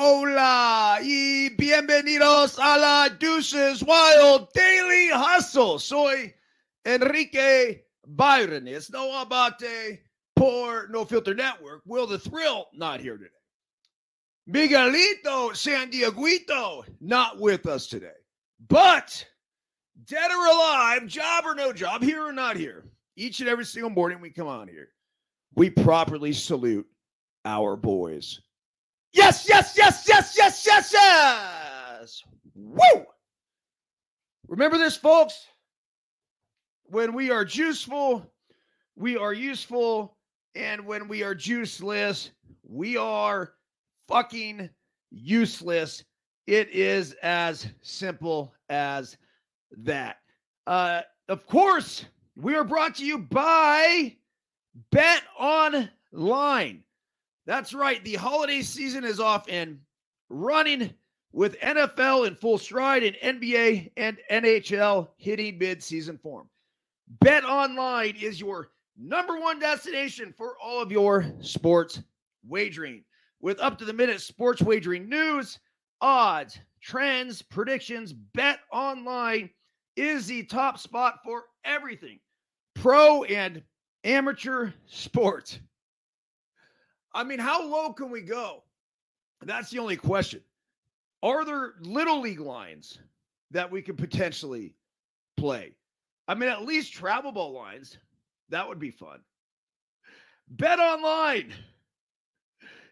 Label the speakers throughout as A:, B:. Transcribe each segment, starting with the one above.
A: Hola y bienvenidos a la Deuces Wild Daily Hustle. Soy Enrique Byron. It's no abate por No Filter Network. Will the Thrill not here today. Miguelito San Dieguito not with us today. But dead or alive, job or no job, here or not here, each and every single morning we come on here, we properly salute our boys. Yes, yes, yes, yes, yes, yes, yes. Woo! Remember this, folks. When we are juiceful, we are useful. And when we are juiceless, we are fucking useless. It is as simple as that. Uh, of course, we are brought to you by Bet Online. That's right. The holiday season is off and running with NFL in full stride and NBA and NHL hitting mid-season form. Bet Online is your number one destination for all of your sports wagering. With up to the minute sports wagering news, odds, trends, predictions, Bet Online is the top spot for everything pro and amateur sports. I mean, how low can we go? That's the only question. Are there little league lines that we could potentially play? I mean, at least travel ball lines. That would be fun. Bet online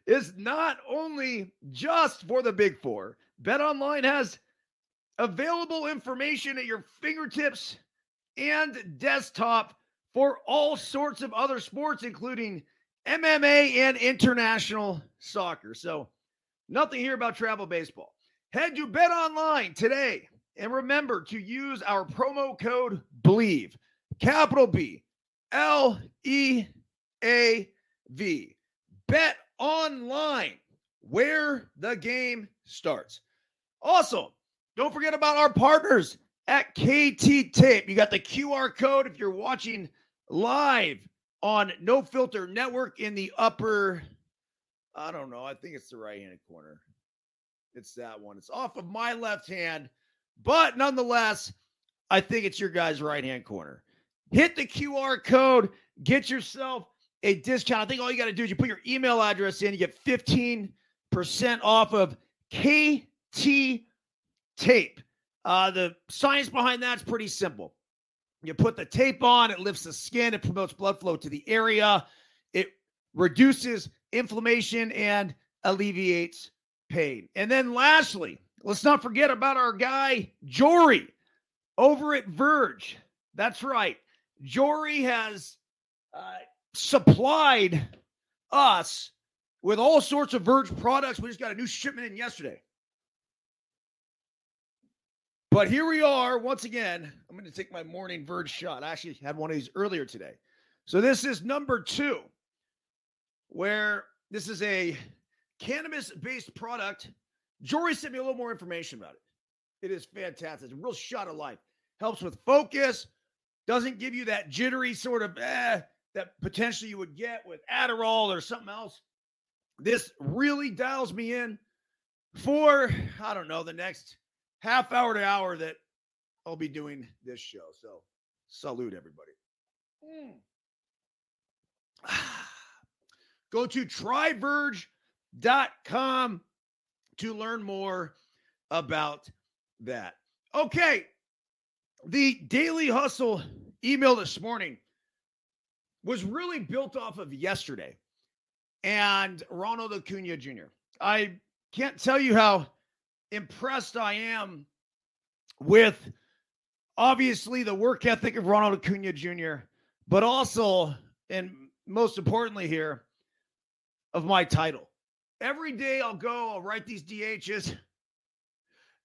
A: is not only just for the big four, Bet online has available information at your fingertips and desktop for all sorts of other sports, including MMA and international soccer. So, nothing here about travel baseball. Head to Bet Online today and remember to use our promo code BELIEVE, capital B L E A V. Bet Online, where the game starts. Also, don't forget about our partners at KT Tape. You got the QR code if you're watching live on No Filter Network in the upper, I don't know, I think it's the right hand corner. It's that one. It's off of my left hand, but nonetheless, I think it's your guy's right hand corner. Hit the QR code, get yourself a discount. I think all you got to do is you put your email address in, you get 15% off of KT tape. Uh, the science behind that's pretty simple. You put the tape on, it lifts the skin, it promotes blood flow to the area, it reduces inflammation and alleviates pain. And then lastly, let's not forget about our guy, Jory, over at Verge. That's right. Jory has uh, supplied us with all sorts of Verge products. We just got a new shipment in yesterday. But here we are once again. I'm going to take my morning Verge shot. I actually had one of these earlier today. So this is number two, where this is a cannabis based product. Jory sent me a little more information about it. It is fantastic. It's a real shot of life. Helps with focus, doesn't give you that jittery sort of eh, that potentially you would get with Adderall or something else. This really dials me in for, I don't know, the next half hour to hour that I'll be doing this show. So salute everybody. Mm. Go to tryverge.com to learn more about that. Okay. The Daily Hustle email this morning was really built off of yesterday and Ronald Acuna Jr. I can't tell you how impressed I am with obviously the work ethic of Ronald Acuna Jr., but also, and most importantly here, of my title. Every day I'll go, I'll write these DHs,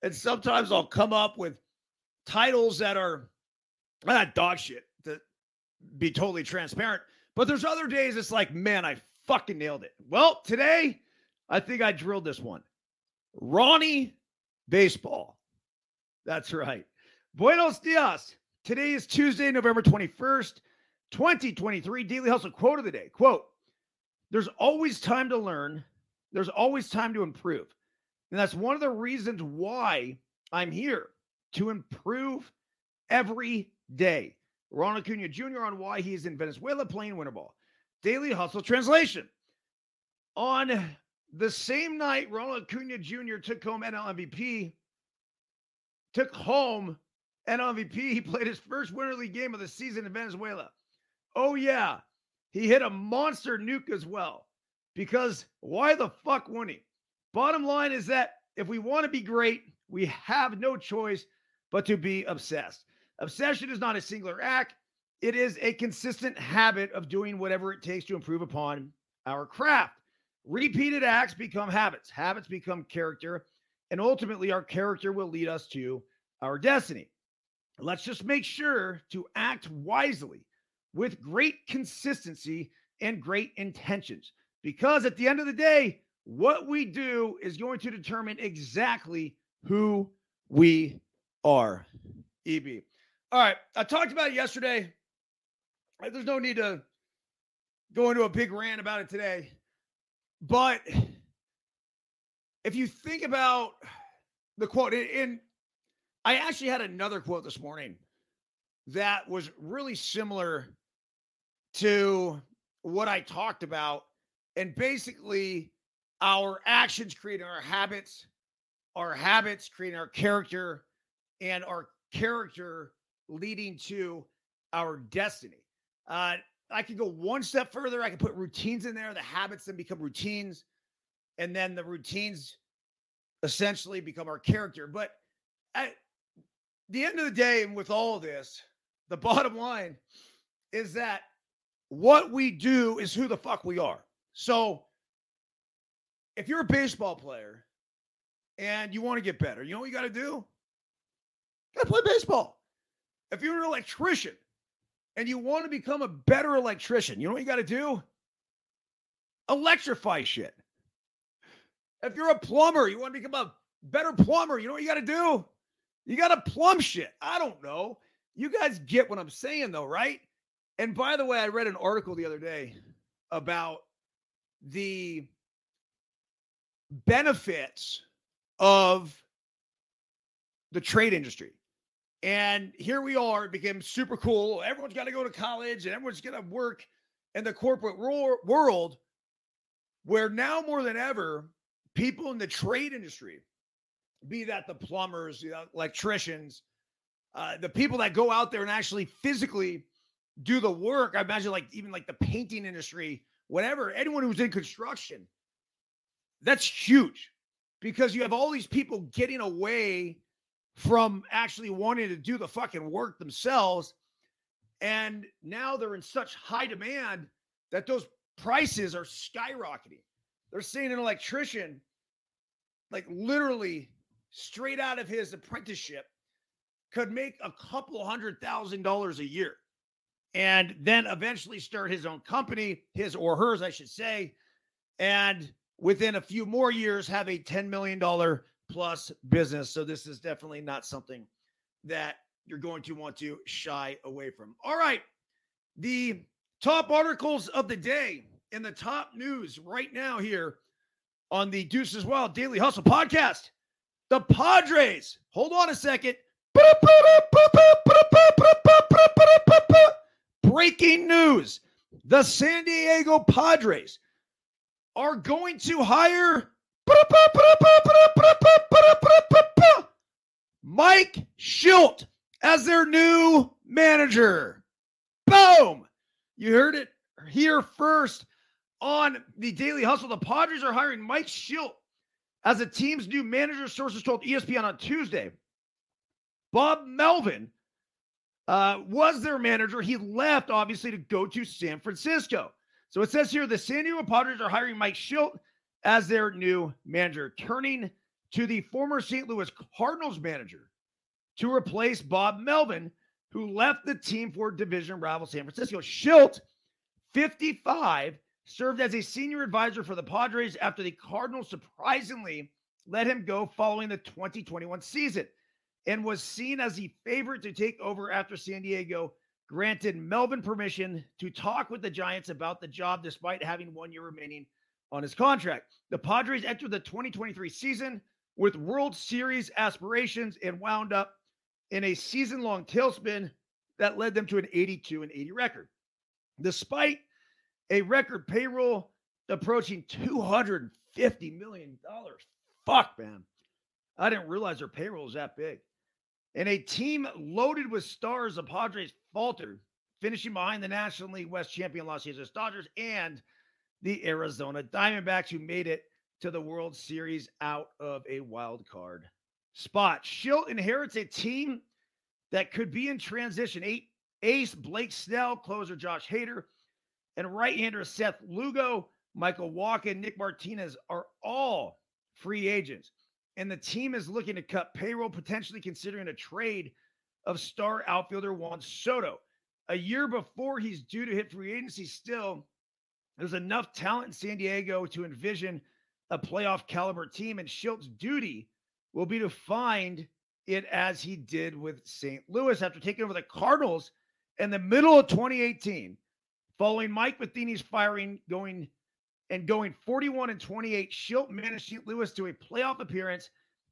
A: and sometimes I'll come up with titles that are not ah, dog shit to be totally transparent. But there's other days it's like, man, I fucking nailed it. Well, today I think I drilled this one. Ronnie Baseball. That's right. Buenos dias. Today is Tuesday, November 21st, 2023. Daily Hustle quote of the day. Quote, there's always time to learn. There's always time to improve. And that's one of the reasons why I'm here to improve every day. Ronald Acuna Jr. on why he's in Venezuela playing winter ball. Daily Hustle translation. On the same night, Ronald Acuna Jr. took home NL MVP, took home NL MVP. He played his first Winter League game of the season in Venezuela. Oh, yeah. He hit a monster nuke as well. Because why the fuck wouldn't he? Bottom line is that if we want to be great, we have no choice but to be obsessed. Obsession is not a singular act, it is a consistent habit of doing whatever it takes to improve upon our craft. Repeated acts become habits, habits become character, and ultimately, our character will lead us to our destiny. Let's just make sure to act wisely with great consistency and great intentions. Because at the end of the day, what we do is going to determine exactly who we are. EB. All right. I talked about it yesterday. There's no need to go into a big rant about it today. But if you think about the quote, and I actually had another quote this morning that was really similar to what I talked about. And basically, our actions creating our habits, our habits creating our character, and our character leading to our destiny. Uh, I could go one step further. I could put routines in there. The habits then become routines. And then the routines essentially become our character. But at the end of the day, and with all this, the bottom line is that what we do is who the fuck we are. So if you're a baseball player and you want to get better, you know what you got to do? Got to play baseball. If you're an electrician and you want to become a better electrician, you know what you got to do? Electrify shit. If you're a plumber, you want to become a better plumber, you know what you got to do? You got to plumb shit. I don't know. You guys get what I'm saying, though, right? And by the way, I read an article the other day about the benefits of the trade industry. And here we are, it became super cool. Everyone's got to go to college and everyone's going to work in the corporate world where now more than ever, people in the trade industry, be that the plumbers, the electricians, uh, the people that go out there and actually physically do the work. I imagine like even like the painting industry, whatever, anyone who's in construction, that's huge because you have all these people getting away from actually wanting to do the fucking work themselves. And now they're in such high demand that those prices are skyrocketing. They're seeing an electrician, like literally straight out of his apprenticeship, could make a couple hundred thousand dollars a year and then eventually start his own company, his or hers, I should say, and within a few more years have a $10 million plus business. So this is definitely not something that you're going to want to shy away from. All right. The top articles of the day in the top news right now here on the Deuces Wild Daily Hustle podcast. The Padres, hold on a second. Breaking news the San Diego Padres are going to hire Mike Shildt as their new manager. Boom! You heard it here first on the Daily Hustle. The Padres are hiring Mike Shildt as the team's new manager, sources told ESPN on Tuesday. Bob Melvin uh, was their manager. He left, obviously, to go to San Francisco. So it says here the San Diego Padres are hiring Mike Shildt as their new manager, turning to the former St. Louis Cardinals manager to replace Bob Melvin, who left the team for division rival San Francisco. Shildt, 55, served as a senior advisor for the Padres after the Cardinals surprisingly let him go following the 2021 season and was seen as the favorite to take over after San Diego granted Melvin permission to talk with the Giants about the job despite having one year remaining on his contract. The Padres entered the 2023 season with World Series aspirations and wound up in a season long tailspin that led them to an 82 and 80 record. Despite a record payroll approaching $250 million. Fuck, man. I didn't realize their payroll was that big. And a team loaded with stars, the Padres faltered, finishing behind the National League West champion Los Angeles Dodgers and the Arizona Diamondbacks, who made it to the World Series out of a wild card spot. Shildt inherits a team that could be in transition. Eight ace Blake Snell, closer Josh Hader, and right-hander Seth Lugo, Michael Wacha, Nick Martinez are all free agents. And the team is looking to cut payroll, potentially considering a trade of star outfielder Juan Soto. A year before he's due to hit free agency, still, there's enough talent in San Diego to envision a playoff caliber team, and Shildt's duty will be to find it as he did with St. Louis after taking over the Cardinals in the middle of 2018, following Mike Matheny's firing, going and going 41 and 28. Shildt managed St. Louis to a playoff appearance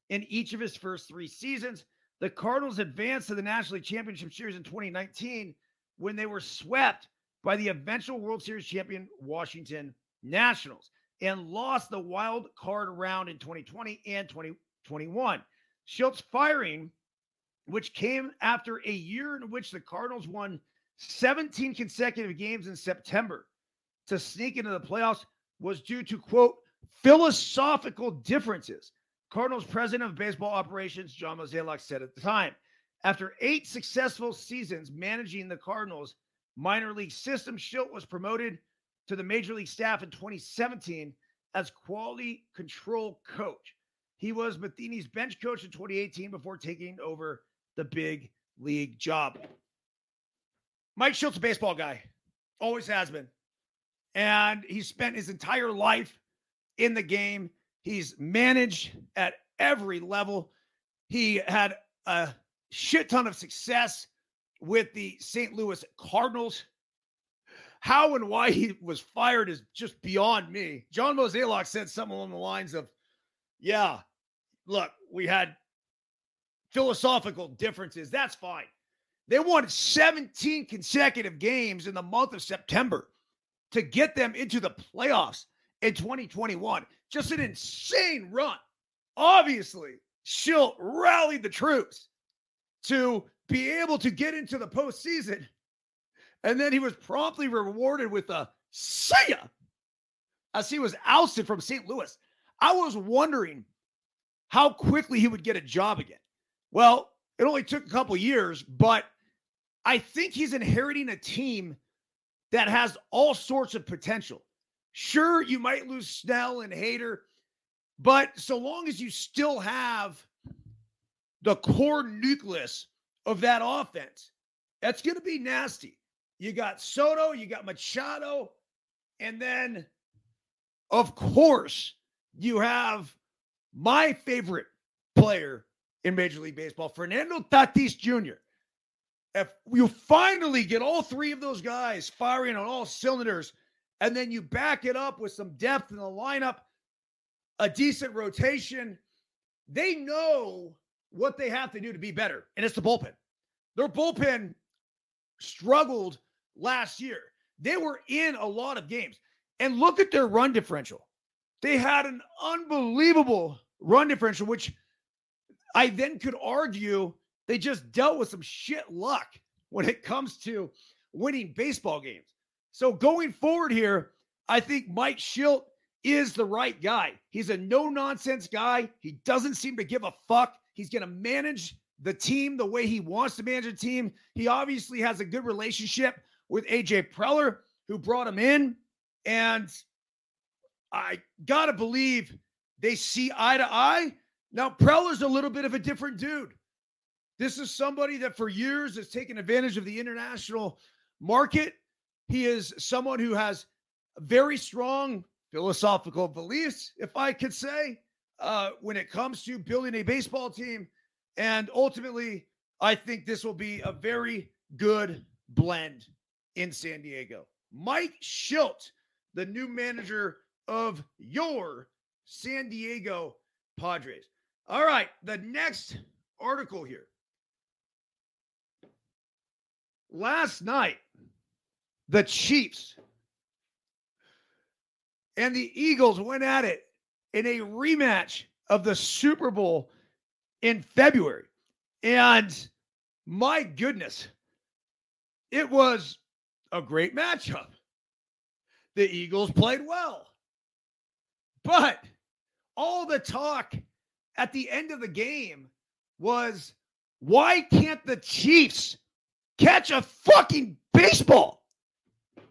A: in each of his first three seasons. The Cardinals advanced to the National League Championship Series in 2019 when they were swept by the eventual World Series champion Washington Nationals and lost the wild card round in 2020 and 2021. Shildt's firing, which came after a year in which the Cardinals won 17 consecutive games in September to sneak into the playoffs, was due to quote philosophical differences. Cardinals president of baseball operations, John Mozeliak, said at the time. After eight successful seasons managing the Cardinals minor league system, Shildt was promoted to the major league staff in 2017 as quality control coach. He was Matheny's bench coach in 2018 before taking over the big league job. Mike Shildt's a baseball guy, always has been. And he spent his entire life in the game. He's managed at every level. He had a shit ton of success with the St. Louis Cardinals. How and why he was fired is just beyond me. John Mozeliak said something along the lines of, Yeah, look, we had philosophical differences. That's fine. They won 17 consecutive games in the month of September to get them into the playoffs in 2021. Just an insane run. Obviously, Shildt rallied the troops to be able to get into the postseason. And then he was promptly rewarded with a see ya as he was ousted from St. Louis. I was wondering how quickly he would get a job again. Well, it only took a couple years, but I think he's inheriting a team that has all sorts of potential. Sure, you might lose Snell and Hader, but so long as you still have the core nucleus of that offense. That's going to be nasty. You got Soto, you got Machado, and then, of course, you have my favorite player in Major League Baseball, Fernando Tatis Jr. If you finally get all three of those guys firing on all cylinders, and then you back it up with some depth in the lineup, a decent rotation, they know what they have to do to be better, and it's the bullpen. Their bullpen struggled last year. They were in a lot of games. And look at their run differential. They had an unbelievable run differential, which I then could argue they just dealt with some shit luck when it comes to winning baseball games. So going forward here, I think Mike Shildt is the right guy. He's a no nonsense guy. He doesn't seem to give a fuck. He's going to manage the team the way he wants to manage a team. He obviously has a good relationship with AJ Preller, who brought him in. And I got to believe they see eye to eye. Now, Preller's a little bit of a different dude. This is somebody that for years has taken advantage of the international market. He is someone who has very strong philosophical beliefs, if I could say, uh, when it comes to building a baseball team. And ultimately, I think this will be a very good blend in San Diego. Mike Shildt, the new manager of your San Diego Padres. All right, the next article here. Last night, the Chiefs and the Eagles went at it in a rematch of the Super Bowl in February. And my goodness, it was a great matchup. The Eagles played well. But all the talk at the end of the game was why can't the Chiefs catch a fucking baseball?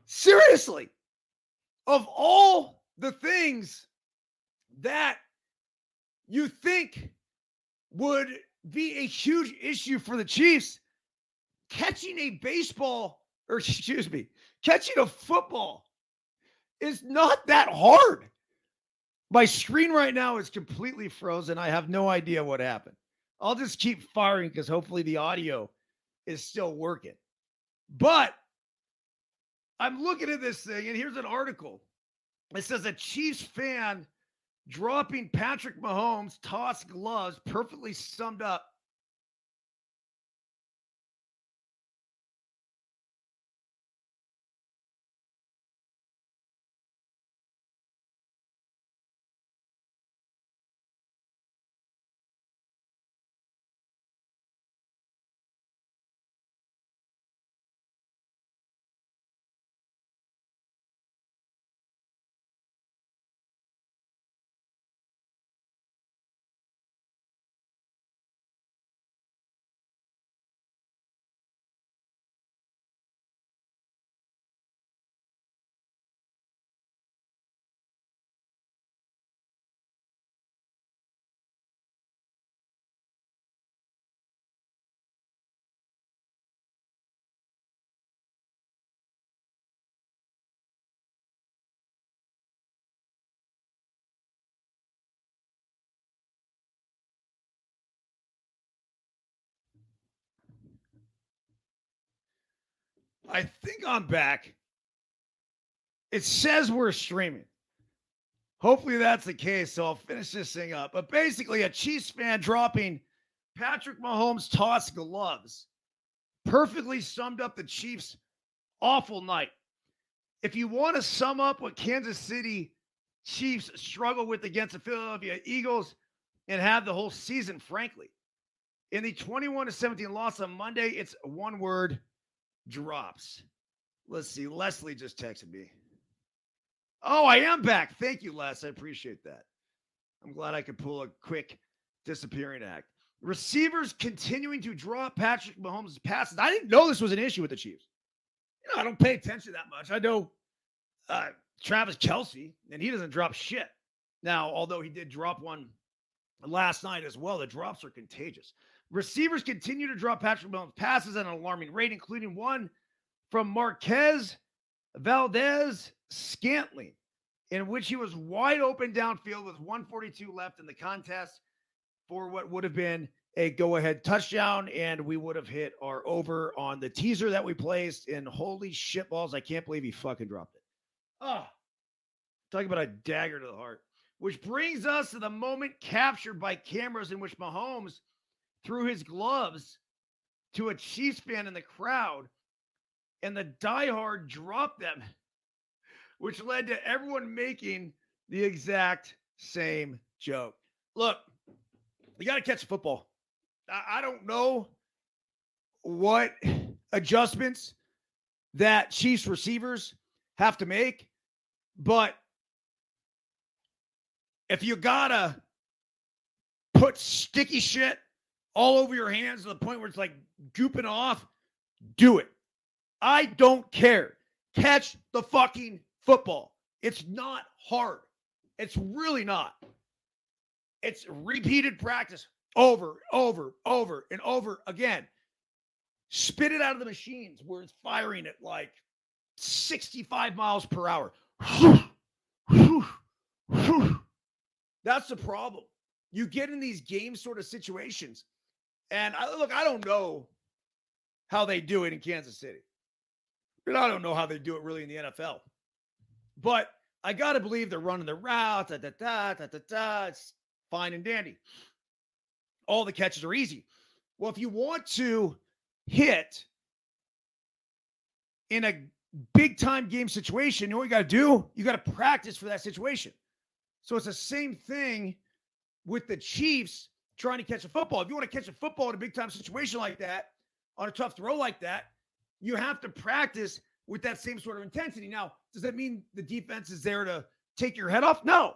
A: Seriously. Of all the things that you think would be a huge issue for the Chiefs, catching a baseball, or excuse me, catching a football is not that hard. My screen right now is completely frozen. I have no idea what happened. I'll just keep firing because hopefully the audio is still working. But I'm looking at this thing, and here's an article. It says a Chiefs fan dropping Patrick Mahomes toss gloves perfectly summed up I think I'm back. It says we're streaming. Hopefully that's the case. So I'll finish this thing up. But basically, a Chiefs fan dropping Patrick Mahomes toss gloves perfectly summed up the Chiefs' awful night. If you want to sum up what Kansas City Chiefs struggle with against the Philadelphia Eagles and have the whole season, frankly, in the 21 to 17 loss on Monday, it's one word drops. Let's see. Leslie just texted me. Oh, I am back. Thank you, Les. I appreciate that. I'm glad I could pull a quick disappearing act. Receivers continuing to draw Patrick Mahomes' passes. I didn't know this was an issue with the Chiefs. You know, I don't pay attention that much. I know uh, Travis Kelce, and he doesn't drop shit. Now, although he did drop one last night as well, the drops are contagious. Receivers continue to drop Patrick Mahomes passes at an alarming rate, including one from Marquez Valdez Scantling, in which he was wide open downfield with 142 left in the contest for what would have been a go ahead touchdown. And we would have hit our over on the teaser that we placed. And holy shit balls, I can't believe he fucking dropped it. Ah, oh, talking about a dagger to the heart. Which brings us to the moment captured by cameras in which Mahomes threw his gloves to a Chiefs fan in the crowd, and the diehard dropped them, which led to everyone making the exact same joke. Look, you got to catch football. I, I don't know what adjustments that Chiefs receivers have to make, but if you gotta put sticky shit all over your hands to the point where it's like gooping off, do it. I don't care. Catch the fucking football. It's not hard. It's really not. It's repeated practice over, over, over, and over again. Spit it out of the machines where it's firing at like 65 miles per hour. That's the problem. You get in these game sort of situations and I, look, I don't know how they do it in Kansas City. And I don't know how they do it really in the NFL. But I got to believe they're running the route, da, da, da, da, da, da. It's fine and dandy. all the catches are easy. Well, if you want to hit in a big time game situation, you know what you got to do? You got to practice for that situation. So it's the same thing with the Chiefs trying to catch a football. If you want to catch a football in a big time situation like that, on a tough throw like that, you have to practice with that same sort of intensity. Now, does that mean the defense is there to take your head off? No.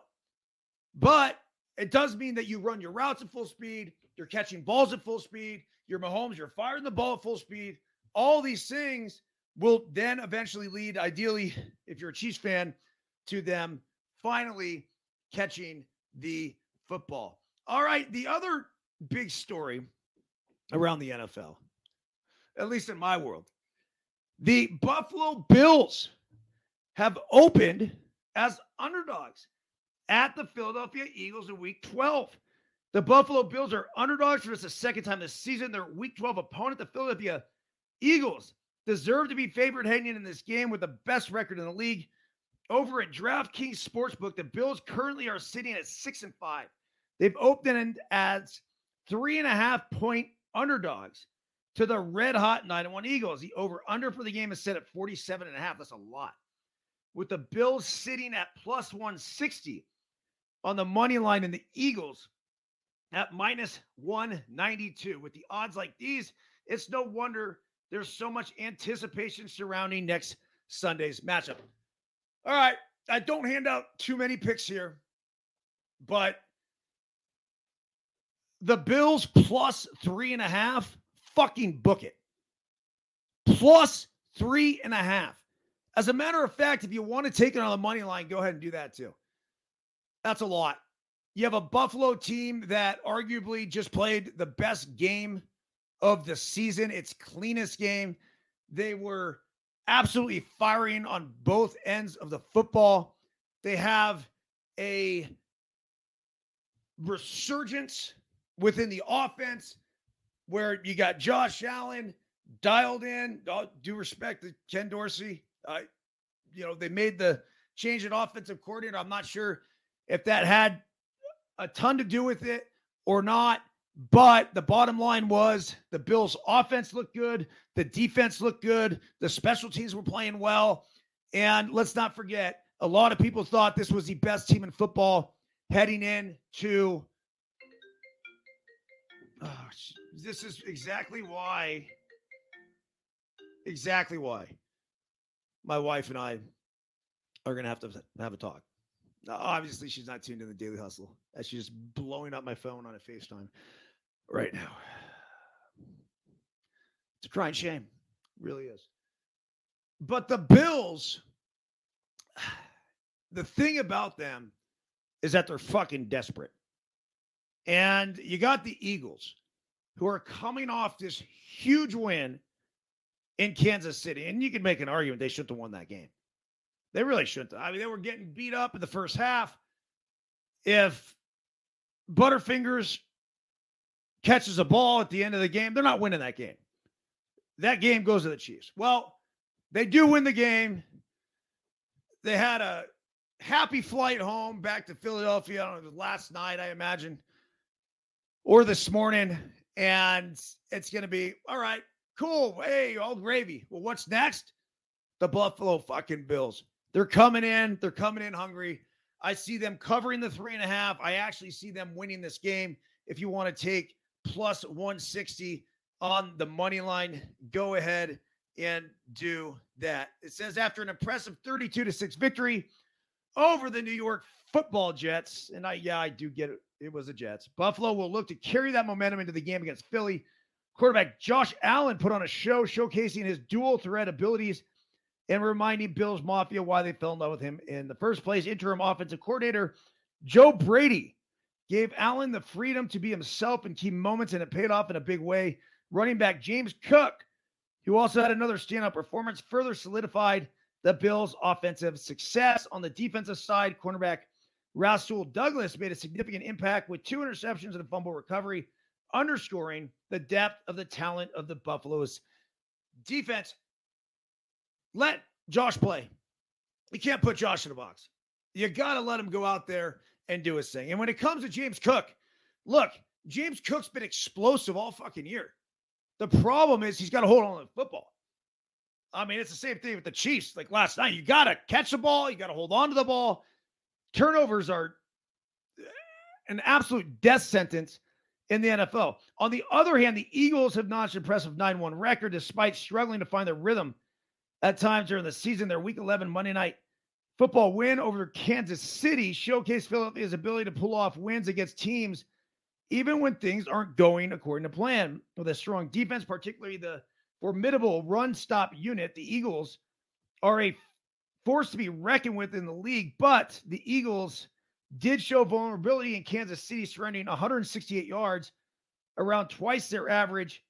A: But it does mean that you run your routes at full speed, you're catching balls at full speed, you're Mahomes, you're firing the ball at full speed. All these things will then eventually lead, ideally, if you're a Chiefs fan, to them finally catching the football. All right, the other big story around the NFL, at least in my world, the Buffalo Bills have opened as underdogs at the Philadelphia Eagles in week 12. The Buffalo Bills are underdogs for just the second time this season. Their week 12 opponent, the Philadelphia Eagles, deserve to be favored heading in this game with the best record in the league. Over at DraftKings Sportsbook, the Bills currently are sitting at six and five. They've opened as three and a half point underdogs to the red hot 9 1 Eagles. The over under for the game is set at 47 and a half. That's a lot. With the Bills sitting at plus 160 on the money line and the Eagles at minus 192. With the odds like these, it's no wonder there's so much anticipation surrounding next Sunday's matchup. All right. I don't hand out too many picks here, but the Bills plus three and a half, fucking book it. Plus three and a half. As a matter of fact, if you want to take it on the money line, go ahead and do that too. That's a lot. You have a Buffalo team that arguably just played the best game of the season, its cleanest game. They were absolutely firing on both ends of the football. They have a resurgence within the offense where you got Josh Allen dialed in. Due respect to Ken Dorsey. Uh, you know, they made the change in offensive coordinator. I'm not sure if that had a ton to do with it or not. But the bottom line was the Bills' offense looked good. The defense looked good. The special teams were playing well. And let's not forget, a lot of people thought this was the best team in football heading in to. Oh, this is exactly why. Exactly why my wife and I are going to have to have a talk. Now, obviously, she's not tuned in the Daily Hustle. As she's just blowing up my phone on a FaceTime right now. It's a crying shame. It really is. But the Bills, the thing about them is that they're fucking desperate. And you got the Eagles who are coming off this huge win in Kansas City. And you can make an argument they shouldn't have won that game. They really shouldn't. I mean, they were getting beat up in the first half. If Butterfingers catches a ball at the end of the game, they're not winning that game. That game goes to the Chiefs. Well, they do win the game. They had a happy flight home back to Philadelphia last night, I imagine, or this morning. And it's going to be all right, cool. Hey, all gravy. Well, what's next? The Buffalo fucking Bills. They're coming in. They're coming in hungry. I see them covering the three and a half. I actually see them winning this game. If you want to take plus 160 on the money line. Go ahead and do that. It says after an impressive 32 to 6 victory over the New York football Jets, and I yeah, I do get it. It was the Jets. Buffalo will look to carry that momentum into the game against Philly. Quarterback Josh Allen put on a show showcasing his dual threat abilities and reminding Bills Mafia why they fell in love with him in the first place. Interim offensive coordinator Joe Brady gave Allen the freedom to be himself in key moments, and it paid off in a big way. Running back James Cook, who also had another standout performance, further solidified the Bills' offensive success. On the defensive side, cornerback Rasul Douglas made a significant impact with two interceptions and a fumble recovery, underscoring the depth of the talent of the Buffalo's defense. Let Josh play. You can't put Josh in a box. You got to let him go out there and do his thing. And when it comes to James Cook, look, James Cook's been explosive all fucking year. The problem is he's got to hold on to the football. I mean, it's the same thing with the Chiefs. Like last night, you got to catch the ball, you got to hold on to the ball. Turnovers are eh, an absolute death sentence in the NFL. On the other hand, the Eagles have notched an impressive 9 1 record despite struggling to find their rhythm at times during the season. Their week 11 Monday night football win over Kansas City showcased Philadelphia's ability to pull off wins against teams even when things aren't going according to plan. With a strong defense, particularly the formidable run stop unit, the Eagles are a force to be reckoned with in the league, but the Eagles did show vulnerability in Kansas City, surrendering 168 yards, around twice their average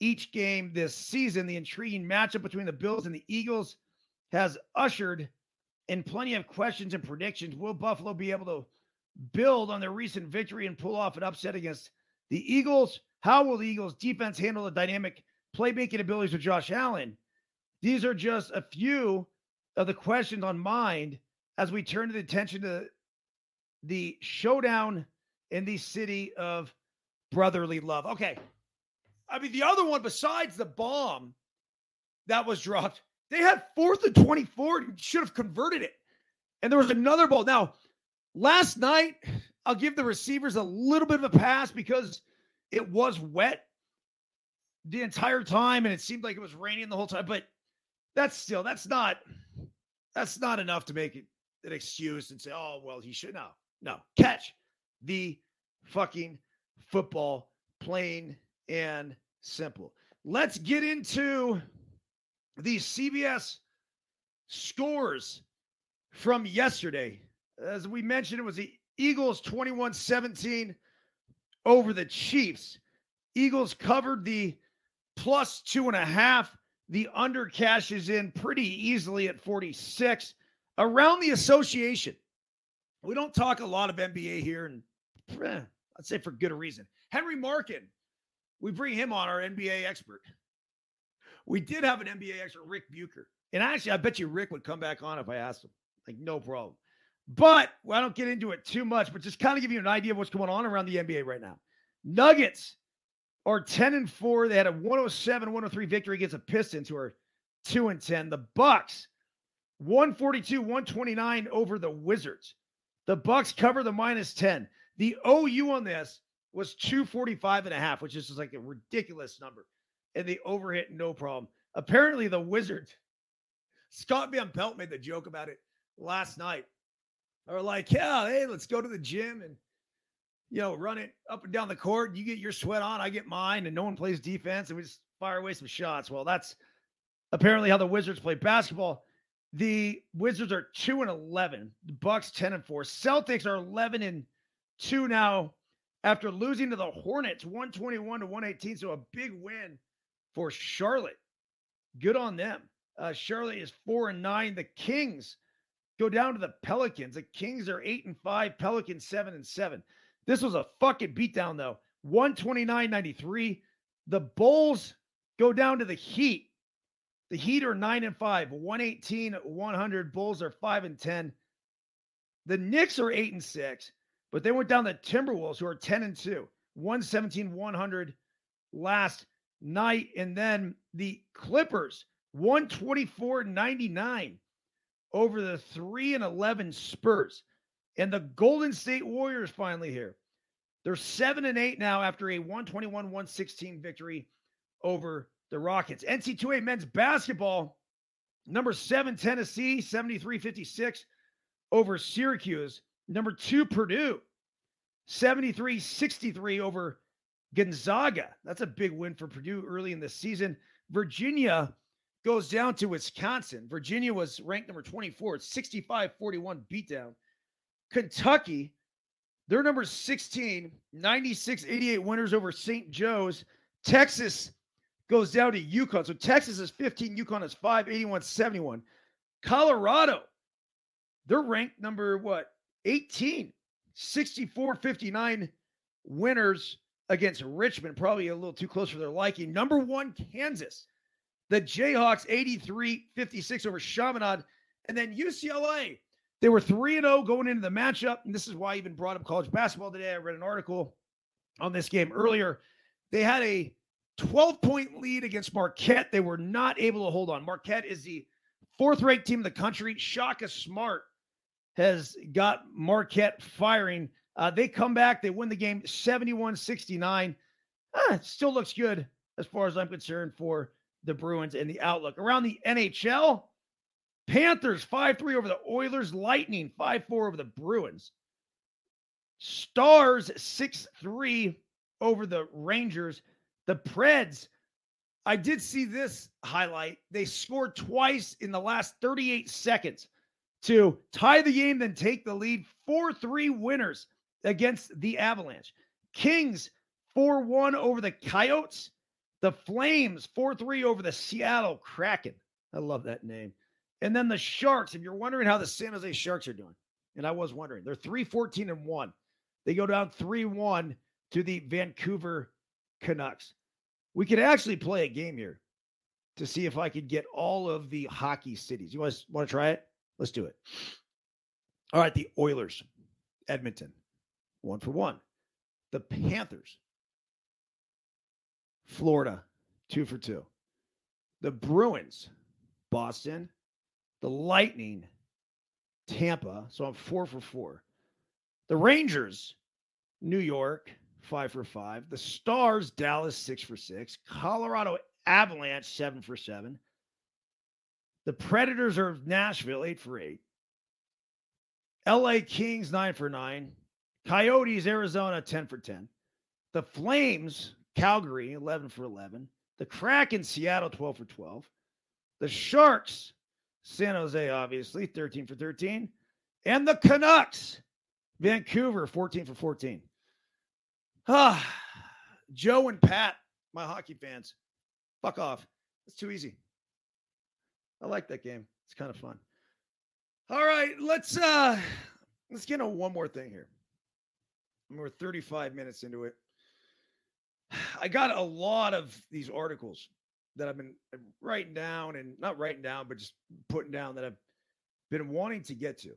A: each game this season. The intriguing matchup between the Bills and the Eagles has ushered in plenty of questions and predictions. Will Buffalo be able to build on their recent victory and pull off an upset against the Eagles? How will the Eagles defense handle the dynamic playmaking abilities of Josh Allen? These are just a few of the questions on mind as we turn the attention to the showdown in the city of brotherly love. Okay. I mean, the other one besides the bomb that was dropped, they had fourth and 24 and should have converted it. And there was another ball. Now, last night, I'll give the receivers a little bit of a pass because it was wet the entire time and it seemed like it was raining the whole time. But that's still, that's not, that's not enough to make it an excuse and say, oh, well, he should. No, no, catch the fucking football, plain and simple. Let's get into the CBS scores from yesterday. As we mentioned, it was the Eagles 21 17 over the Chiefs. Eagles covered the plus two and a half. The under cashes in pretty easily at 46. Around the association, we don't talk a lot of NBA here, and eh, I'd say for good reason. Henry Markin, we bring him on, our NBA expert. We did have an NBA expert, Rick Bucher. And actually, I bet you Rick would come back on if I asked him. Like, no problem. But well, I don't get into it too much, but just kind of give you an idea of what's going on around the NBA right now. Nuggets are 10 and 4. They had a 107 103 victory against the Pistons, who are 2 and 10. The Bucks, 142 129 over the Wizards. The Bucks cover the minus 10. The OU on this was 245 and a half, which is just like a ridiculous number. And the overhit, no problem. Apparently, the Wizards, Scott Van Pelt made the joke about it last night. Or like, yeah, hey, let's go to the gym and you know, run it up and down the court. You get your sweat on, I get mine, and no one plays defense, and we just fire away some shots. Well, that's apparently how the Wizards play basketball. The Wizards are 2 and 11. The Bucks 10 and 4. Celtics are 11 and 2 now after losing to the Hornets 121 to 118. So a big win for Charlotte. Good on them. Uh, Charlotte is 4 and 9. The Kings go down to the Pelicans. The Kings are 8 and 5, Pelicans 7 and 7. This was a fucking beatdown though. 129.93. The Bulls go down to the Heat. The Heat are 9 and 5, 118, 100. Bulls are 5 and 10. The Knicks are 8 and 6, but they went down the Timberwolves, who are 10 and 2, 117, 100 last night. And then the Clippers, 124, 99 over the 3 and 11 Spurs. And the Golden State Warriors finally here. They're 7 and 8 now after a 121 116 victory over the Rockets. NC2A men's basketball, number seven, Tennessee, 73 56 over Syracuse. Number two, Purdue, 73 63 over Gonzaga. That's a big win for Purdue early in the season. Virginia goes down to Wisconsin. Virginia was ranked number 24, 65 41 beatdown. Kentucky, they're number 16, 96 88 winners over St. Joe's. Texas goes down to UConn. So Texas is 15, UConn is 5, 81 71. Colorado, they're ranked number what? 18, 64 59 winners against Richmond. Probably a little too close for their liking. Number one, Kansas. The Jayhawks 83 56 over Chaminade. And then UCLA, they were 3 0 going into the matchup. And this is why I even brought up college basketball today. I read an article on this game earlier. They had a 12 point lead against Marquette. They were not able to hold on. Marquette is the fourth ranked team in the country. Shaka Smart has got Marquette firing. Uh, they come back, they win the game 71 69. Uh, still looks good as far as I'm concerned for the Bruins and the outlook. Around the NHL, Panthers 5 3 over the Oilers, Lightning 5 4 over the Bruins, Stars 6 3 over the Rangers. The Preds, I did see this highlight. They scored twice in the last 38 seconds to tie the game, then take the lead. 4 3 winners against the Avalanche. Kings 4 1 over the Coyotes. The Flames 4 3 over the Seattle Kraken. I love that name. And then the Sharks, if you're wondering how the San Jose Sharks are doing, and I was wondering, they're 3 14 and 1. They go down 3 1 to the Vancouver Canucks. We could actually play a game here to see if I could get all of the hockey cities. You want to try it? Let's do it. All right, the Oilers, Edmonton, one for one. The Panthers, Florida, two for two. The Bruins, Boston. The Lightning, Tampa. So I'm four for four. The Rangers, New York, five for five. The Stars, Dallas, six for six. Colorado Avalanche, seven for seven. The Predators are Nashville, eight for eight. LA Kings, nine for nine. Coyotes, Arizona, 10 for 10. The Flames, Calgary, 11 for 11. The Kraken, Seattle, 12 for 12. The Sharks, San Jose, obviously, 13 for 13. And the Canucks, Vancouver, 14 for 14. Ah, Joe and Pat, my hockey fans, fuck off. It's too easy. I like that game. It's kind of fun. All right, let's uh let's get on one more thing here. We're 35 minutes into it. I got a lot of these articles that I've been writing down and not writing down, but just putting down that I've been wanting to get to.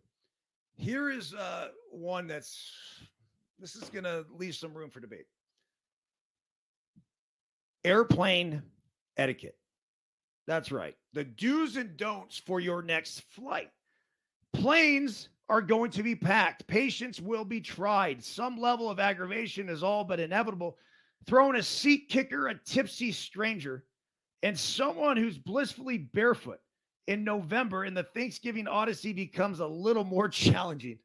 A: Here is uh, one that's this is going to leave some room for debate. Airplane etiquette. That's right. The do's and don'ts for your next flight. Planes are going to be packed. Patience will be tried. Some level of aggravation is all but inevitable. Throwing a seat kicker, a tipsy stranger, and someone who's blissfully barefoot in November in the Thanksgiving Odyssey becomes a little more challenging.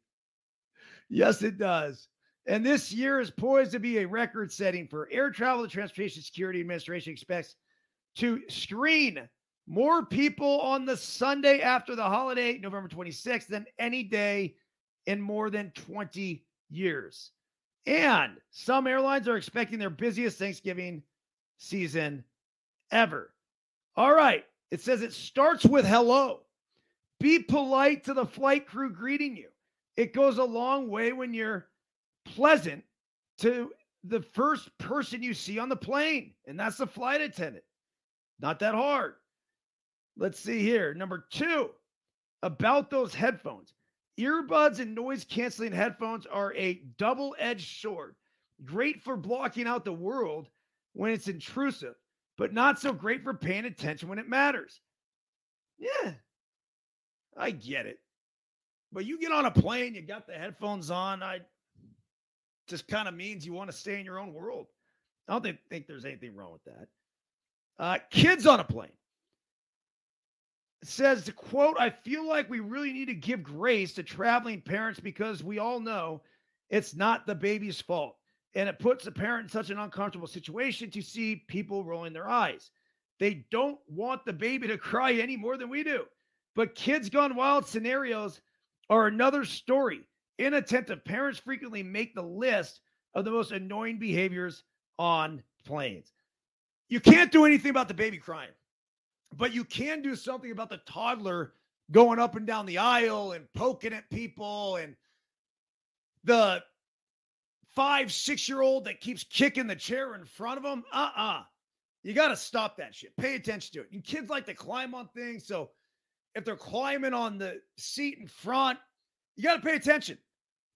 A: Yes, it does. And this year is poised to be a record setting for air travel. The Transportation Security Administration expects to screen more people on the Sunday after the holiday, November 26th, than any day in more than 20 years. And some airlines are expecting their busiest Thanksgiving season ever. All right. It says it starts with hello. Be polite to the flight crew greeting you. It goes a long way when you're pleasant to the first person you see on the plane, and that's the flight attendant. Not that hard. Let's see here. Number two, about those headphones. Earbuds and noise canceling headphones are a double edged sword. Great for blocking out the world when it's intrusive, but not so great for paying attention when it matters. Yeah, I get it. But you get on a plane, you got the headphones on. I just kind of means you want to stay in your own world. I don't think, think there's anything wrong with that. Uh, kids on a plane says to quote, I feel like we really need to give grace to traveling parents because we all know it's not the baby's fault. And it puts the parent in such an uncomfortable situation to see people rolling their eyes. They don't want the baby to cry any more than we do. But kids gone wild scenarios are another story. Inattentive parents frequently make the list of the most annoying behaviors on planes. You can't do anything about the baby crying. But you can do something about the toddler going up and down the aisle and poking at people and the five, six year old that keeps kicking the chair in front of them. Uh uh-uh. uh You got to stop that shit. Pay attention to it. And kids like to climb on things. So if they're climbing on the seat in front, you got to pay attention.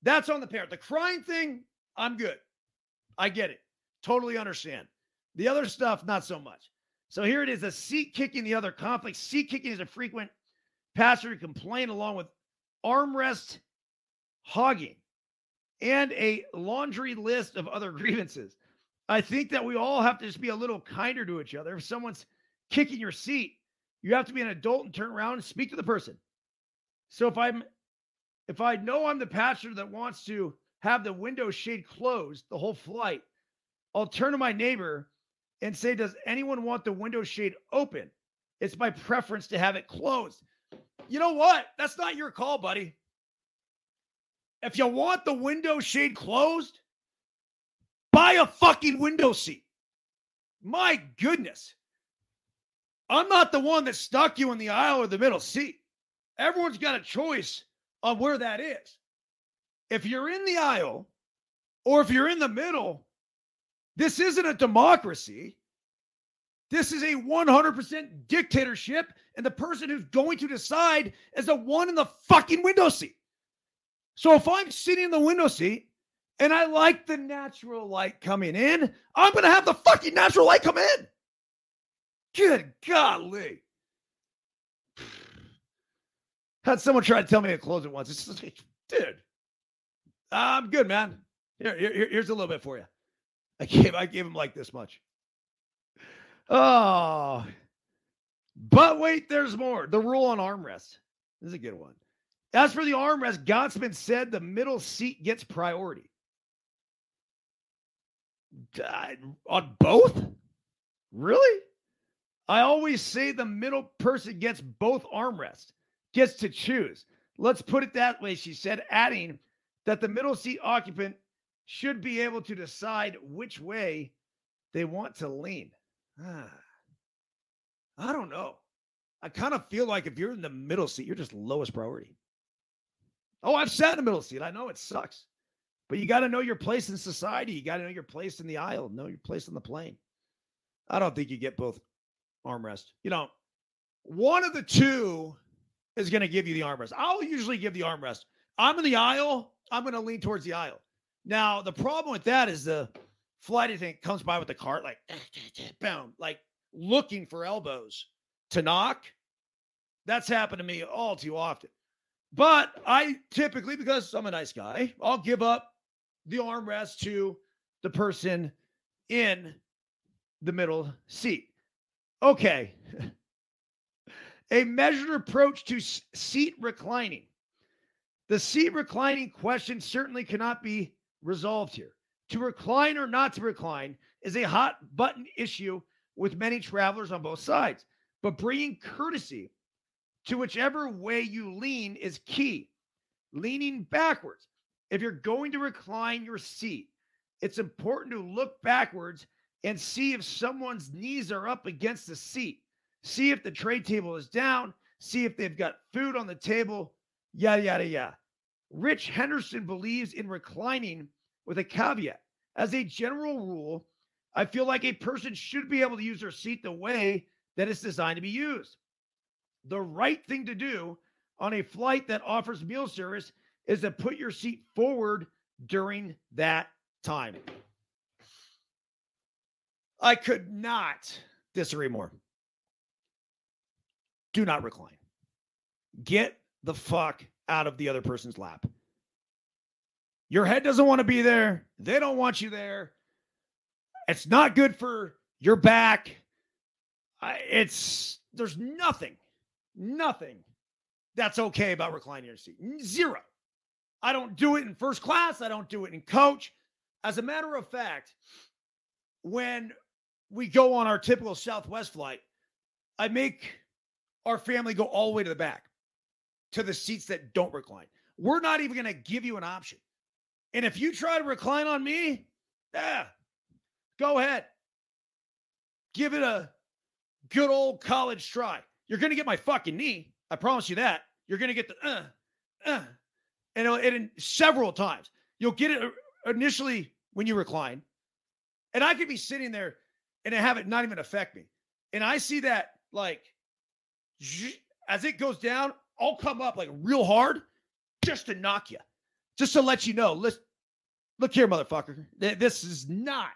A: That's on the parent. The crying thing, I'm good. I get it. Totally understand. The other stuff, not so much. So here it is a seat kicking the other conflict. Seat kicking is a frequent passenger complaint along with armrest hogging and a laundry list of other grievances. I think that we all have to just be a little kinder to each other. If someone's kicking your seat, you have to be an adult and turn around and speak to the person. So if I'm if I know I'm the passenger that wants to have the window shade closed the whole flight, I'll turn to my neighbor and say, Does anyone want the window shade open? It's my preference to have it closed. You know what? That's not your call, buddy. If you want the window shade closed, buy a fucking window seat. My goodness. I'm not the one that stuck you in the aisle or the middle seat. Everyone's got a choice on where that is. If you're in the aisle or if you're in the middle, this isn't a democracy. This is a 100% dictatorship, and the person who's going to decide is the one in the fucking window seat. So if I'm sitting in the window seat and I like the natural light coming in, I'm going to have the fucking natural light come in. Good golly. Had someone try to tell me to close it once. It's like, dude, I'm good, man. Here, here, here's a little bit for you. I gave I gave him like this much. Oh, but wait, there's more. The rule on armrest. This is a good one. As for the armrest, Gottsman said the middle seat gets priority. Uh, on both? Really? I always say the middle person gets both armrests, gets to choose. Let's put it that way, she said, adding that the middle seat occupant should be able to decide which way they want to lean. Ah, I don't know. I kind of feel like if you're in the middle seat, you're just lowest priority. Oh, I've sat in the middle seat. I know it sucks, but you got to know your place in society. You got to know your place in the aisle, know your place in the plane. I don't think you get both armrest. You know, one of the two is going to give you the armrest. I'll usually give the armrest. I'm in the aisle. I'm going to lean towards the aisle. Now, the problem with that is the flight attendant comes by with the cart, like, boom, like looking for elbows to knock. That's happened to me all too often. But I typically, because I'm a nice guy, I'll give up the armrest to the person in the middle seat. Okay. a measured approach to seat reclining. The seat reclining question certainly cannot be resolved here. To recline or not to recline is a hot button issue with many travelers on both sides. But bringing courtesy to whichever way you lean is key. Leaning backwards. If you're going to recline your seat, it's important to look backwards and see if someone's knees are up against the seat. See if the tray table is down. See if they've got food on the table. Yada, yada, yada. Rich Henderson believes in reclining with a caveat. As a general rule, I feel like a person should be able to use their seat the way that it's designed to be used. The right thing to do on a flight that offers meal service is to put your seat forward during that time. I could not disagree more. Do not recline. Get the fuck out of the other person's lap. Your head doesn't want to be there. They don't want you there. It's not good for your back. It's there's nothing, nothing that's okay about reclining your seat. Zero. I don't do it in first class. I don't do it in coach. As a matter of fact, when we go on our typical Southwest flight, I make our family go all the way to the back to the seats that don't recline. We're not even going to give you an option. And if you try to recline on me, yeah, go ahead. Give it a good old college try. You're going to get my fucking knee. I promise you that. You're going to get the uh, uh, and, and several times. You'll get it uh, initially when you recline. And I could be sitting there and have it not even affect me. And I see that like as it goes down, I'll come up like real hard just to knock you, just to let you know. Listen, Look here, motherfucker. This is not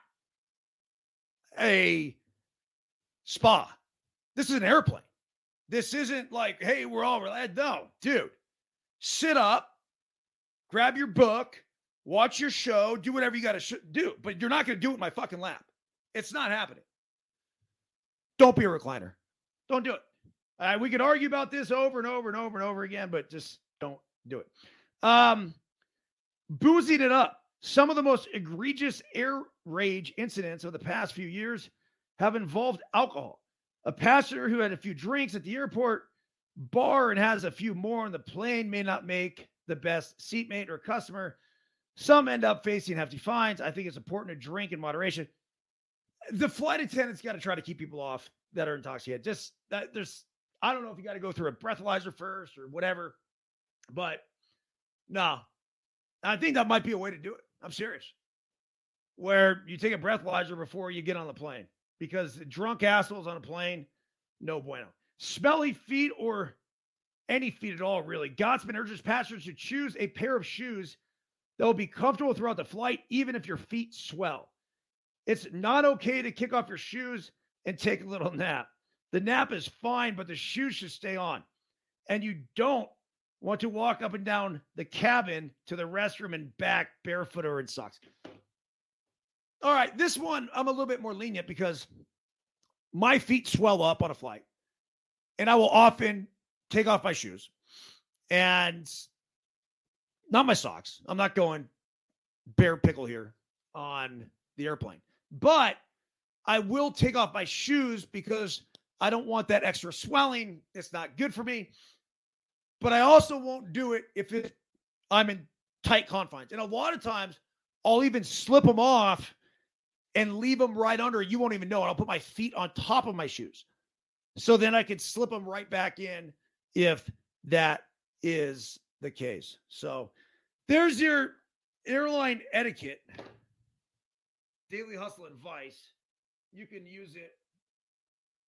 A: a spa. This is an airplane. This isn't like, hey, we're all relaxed. No, dude, sit up, grab your book, watch your show, do whatever you got to sh- do, but you're not going to do it in my fucking lap. It's not happening. Don't be a recliner. Don't do it. Uh, we could argue about this over and over and over and over again, but just don't do it. Um, boozing it up. Some of the most egregious air rage incidents of the past few years have involved alcohol. A passenger who had a few drinks at the airport bar and has a few more on the plane may not make the best seatmate or customer. Some end up facing hefty fines. I think it's important to drink in moderation. The flight attendants got to try to keep people off that are intoxicated. Just that there's, I don't know if you got to go through a breathalyzer first or whatever, but no, I think that might be a way to do it. I'm serious. Where you take a breathalyzer before you get on the plane because drunk assholes on a plane, no bueno. Smelly feet or any feet at all, really. Gottsman urges passengers to choose a pair of shoes that will be comfortable throughout the flight, even if your feet swell. It's not okay to kick off your shoes and take a little nap. The nap is fine, but the shoes should stay on. And you don't want to walk up and down the cabin to the restroom and back barefoot or in socks. All right, this one I'm a little bit more lenient because my feet swell up on a flight, and I will often take off my shoes and not my socks. I'm not going bare pickle here on the airplane, but I will take off my shoes because I don't want that extra swelling. It's not good for me. But I also won't do it if it, I'm in tight confines. And a lot of times I'll even slip them off and leave them right under. You won't even know it. I'll put my feet on top of my shoes. So then I can slip them right back in if that is the case. So there's your airline etiquette, daily hustle advice. You can use it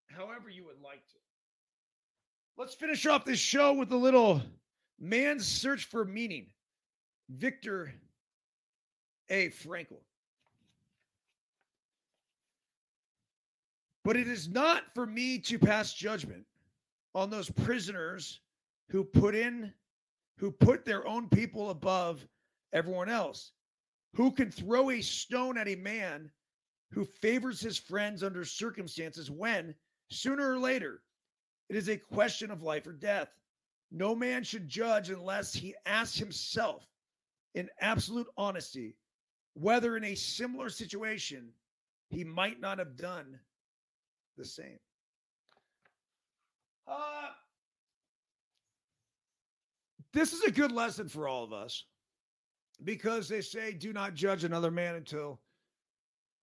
A: however you would like to. Let's finish off this show with a little man's search for meaning. Viktor A. Frankl. But it is not for me to pass judgment on those prisoners who put in, who put their own people above everyone else, who can throw a stone at a man who favors his friends under circumstances when, sooner or later, it is a question of life or death. No man should judge unless he asks himself in absolute honesty whether in a similar situation he might not have done the same. Uh, this is a good lesson for all of us because they say do not judge another man until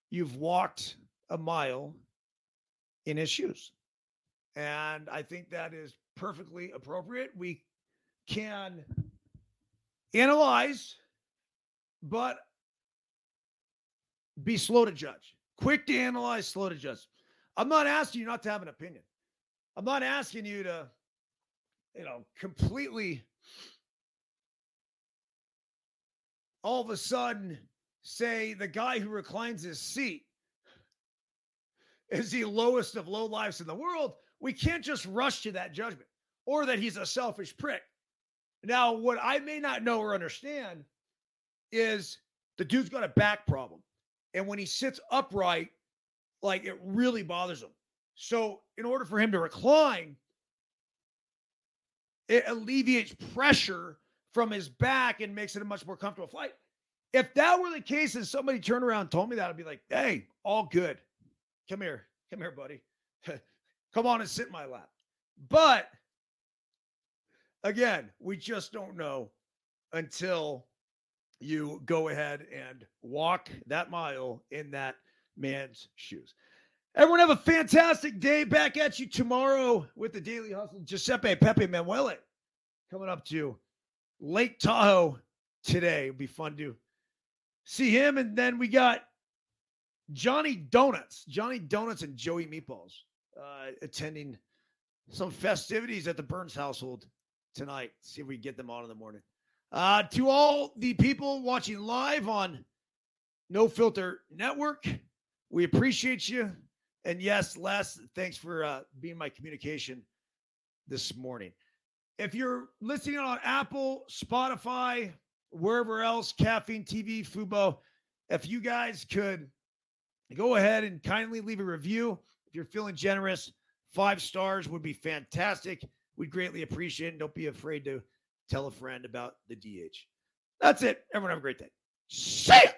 A: you've walked a mile in his shoes. And I think that is perfectly appropriate. We can analyze, but be slow to judge. Quick to analyze, slow to judge. I'm not asking you not to have an opinion. I'm not asking you to, you know, completely all of a sudden say the guy who reclines his seat is the lowest of low lives in the world. We can't just rush to that judgment or that he's a selfish prick. Now, what I may not know or understand is the dude's got a back problem. And when he sits upright, like it really bothers him. So, in order for him to recline, it alleviates pressure from his back and makes it a much more comfortable flight. If that were the case and somebody turned around and told me that, I'd be like, hey, all good. Come here. Come here, buddy. Come on and sit in my lap. But again, we just don't know until you go ahead and walk that mile in that man's shoes. Everyone have a fantastic day. Back at you tomorrow with the Daily Hustle. Giuseppe Pepe Manuele coming up to Lake Tahoe today. It'll be fun to see him. And then we got Johnny Donuts, Johnny Donuts and Joey Meatballs uh, attending some festivities at the Burns household tonight. See if we get them on in the morning. Uh, to all the people watching live on No Filter Network. We appreciate you. And yes, Les, thanks for uh, being my communication this morning. If you're listening on Apple, Spotify, wherever else, Caffeine TV, Fubo, if you guys could go ahead and kindly leave a review. If you're feeling generous, five stars would be fantastic. We'd greatly appreciate it. Don't be afraid to tell a friend about the DH. That's it. Everyone have a great day. See ya.